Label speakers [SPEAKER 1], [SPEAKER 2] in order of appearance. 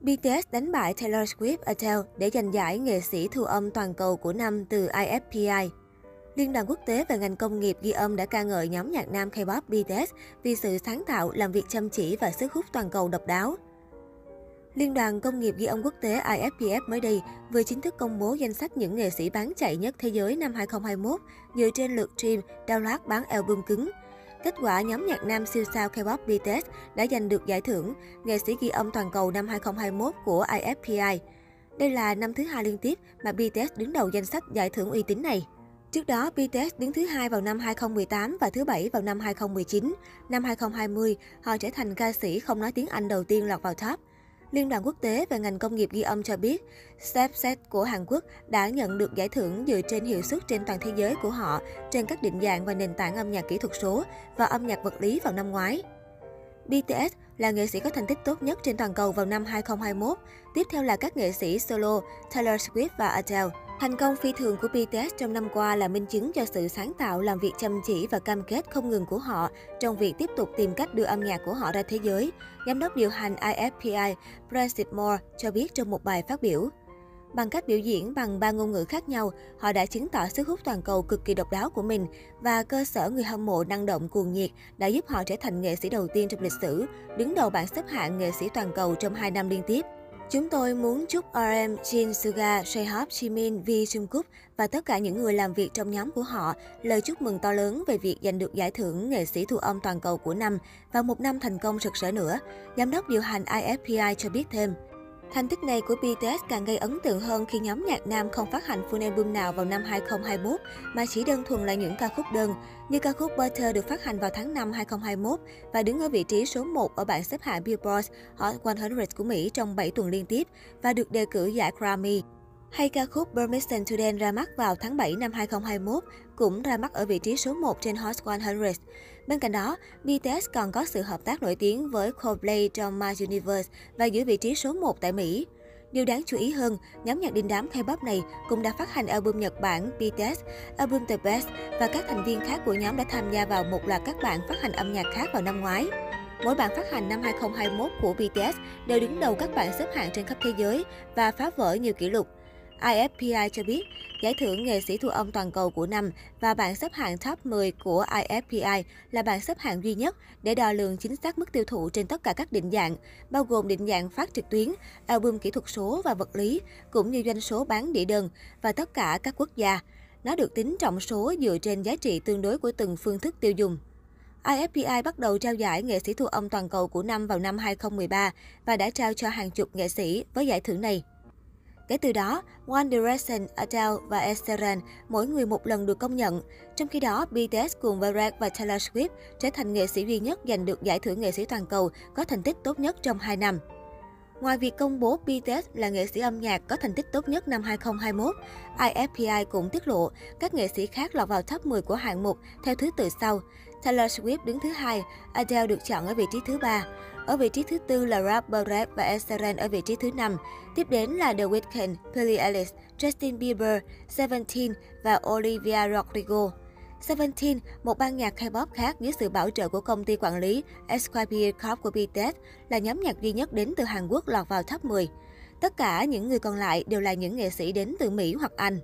[SPEAKER 1] BTS đánh bại Taylor Swift Adele để giành giải nghệ sĩ thu âm toàn cầu của năm từ IFPI. Liên đoàn quốc tế về ngành công nghiệp ghi âm đã ca ngợi nhóm nhạc nam K-pop BTS vì sự sáng tạo, làm việc chăm chỉ và sức hút toàn cầu độc đáo. Liên đoàn Công nghiệp ghi âm quốc tế IFPF mới đây vừa chính thức công bố danh sách những nghệ sĩ bán chạy nhất thế giới năm 2021 dựa trên lượt stream, download bán album cứng. Kết quả, nhóm nhạc nam siêu sao K-pop BTS đã giành được giải thưởng nghệ sĩ ghi âm toàn cầu năm 2021 của IFPI. Đây là năm thứ hai liên tiếp mà BTS đứng đầu danh sách giải thưởng uy tín này. Trước đó, BTS đứng thứ hai vào năm 2018 và thứ bảy vào năm 2019. Năm 2020, họ trở thành ca sĩ không nói tiếng Anh đầu tiên lọt vào top. Liên đoàn quốc tế về ngành công nghiệp ghi âm cho biết, Stepset của Hàn Quốc đã nhận được giải thưởng dựa trên hiệu suất trên toàn thế giới của họ trên các định dạng và nền tảng âm nhạc kỹ thuật số và âm nhạc vật lý vào năm ngoái. BTS là nghệ sĩ có thành tích tốt nhất trên toàn cầu vào năm 2021, tiếp theo là các nghệ sĩ solo Taylor Swift và Adele. Thành công phi thường của BTS trong năm qua là minh chứng cho sự sáng tạo, làm việc chăm chỉ và cam kết không ngừng của họ trong việc tiếp tục tìm cách đưa âm nhạc của họ ra thế giới, giám đốc điều hành IFPI Brexit Moore cho biết trong một bài phát biểu. Bằng cách biểu diễn bằng ba ngôn ngữ khác nhau, họ đã chứng tỏ sức hút toàn cầu cực kỳ độc đáo của mình và cơ sở người hâm mộ năng động cuồng nhiệt đã giúp họ trở thành nghệ sĩ đầu tiên trong lịch sử, đứng đầu bảng xếp hạng nghệ sĩ toàn cầu trong hai năm liên tiếp. Chúng tôi muốn chúc RM, Jin Suga, J-Hope, Jimin, V Jungkook và tất cả những người làm việc trong nhóm của họ lời chúc mừng to lớn về việc giành được giải thưởng nghệ sĩ thu âm toàn cầu của năm và một năm thành công rực rỡ nữa. Giám đốc điều hành IFPI cho biết thêm. Thành tích này của BTS càng gây ấn tượng hơn khi nhóm nhạc nam không phát hành full album nào vào năm 2021, mà chỉ đơn thuần là những ca khúc đơn, như ca khúc Butter được phát hành vào tháng 5 2021 và đứng ở vị trí số 1 ở bảng xếp hạng Billboard Hot 100 của Mỹ trong 7 tuần liên tiếp và được đề cử giải Grammy. Hay ca khúc Permission to Dance ra mắt vào tháng 7 năm 2021 cũng ra mắt ở vị trí số 1 trên Hot 100. Bên cạnh đó, BTS còn có sự hợp tác nổi tiếng với Coldplay trong My Universe và giữ vị trí số 1 tại Mỹ. Điều đáng chú ý hơn, nhóm nhạc đình đám K-pop này cũng đã phát hành album Nhật Bản BTS, album The Best và các thành viên khác của nhóm đã tham gia vào một loạt các bản phát hành âm nhạc khác vào năm ngoái. Mỗi bản phát hành năm 2021 của BTS đều đứng đầu các bảng xếp hạng trên khắp thế giới và phá vỡ nhiều kỷ lục. IFPI cho biết, giải thưởng nghệ sĩ thu âm toàn cầu của năm và bảng xếp hạng top 10 của IFPI là bảng xếp hạng duy nhất để đo lường chính xác mức tiêu thụ trên tất cả các định dạng, bao gồm định dạng phát trực tuyến, album kỹ thuật số và vật lý, cũng như doanh số bán đĩa đơn và tất cả các quốc gia. Nó được tính trọng số dựa trên giá trị tương đối của từng phương thức tiêu dùng. IFPI bắt đầu trao giải nghệ sĩ thu âm toàn cầu của năm vào năm 2013 và đã trao cho hàng chục nghệ sĩ với giải thưởng này. Kể từ đó, One Direction, Adele và Ed Sheeran mỗi người một lần được công nhận. Trong khi đó, BTS cùng Barack và Taylor Swift trở thành nghệ sĩ duy nhất giành được giải thưởng nghệ sĩ toàn cầu có thành tích tốt nhất trong 2 năm. Ngoài việc công bố BTS là nghệ sĩ âm nhạc có thành tích tốt nhất năm 2021, IFPI cũng tiết lộ các nghệ sĩ khác lọt vào top 10 của hạng mục theo thứ tự sau. Taylor Swift đứng thứ hai, Adele được chọn ở vị trí thứ ba. Ở vị trí thứ tư là rapper Rap và Ed Sheeran ở vị trí thứ năm. Tiếp đến là The Weeknd, Billie Eilish, Justin Bieber, Seventeen và Olivia Rodrigo. Seventeen, một ban nhạc K-pop khác dưới sự bảo trợ của công ty quản lý Esquire Corp của BTS, là nhóm nhạc duy nhất đến từ Hàn Quốc lọt vào top 10. Tất cả những người còn lại đều là những nghệ sĩ đến từ Mỹ hoặc Anh.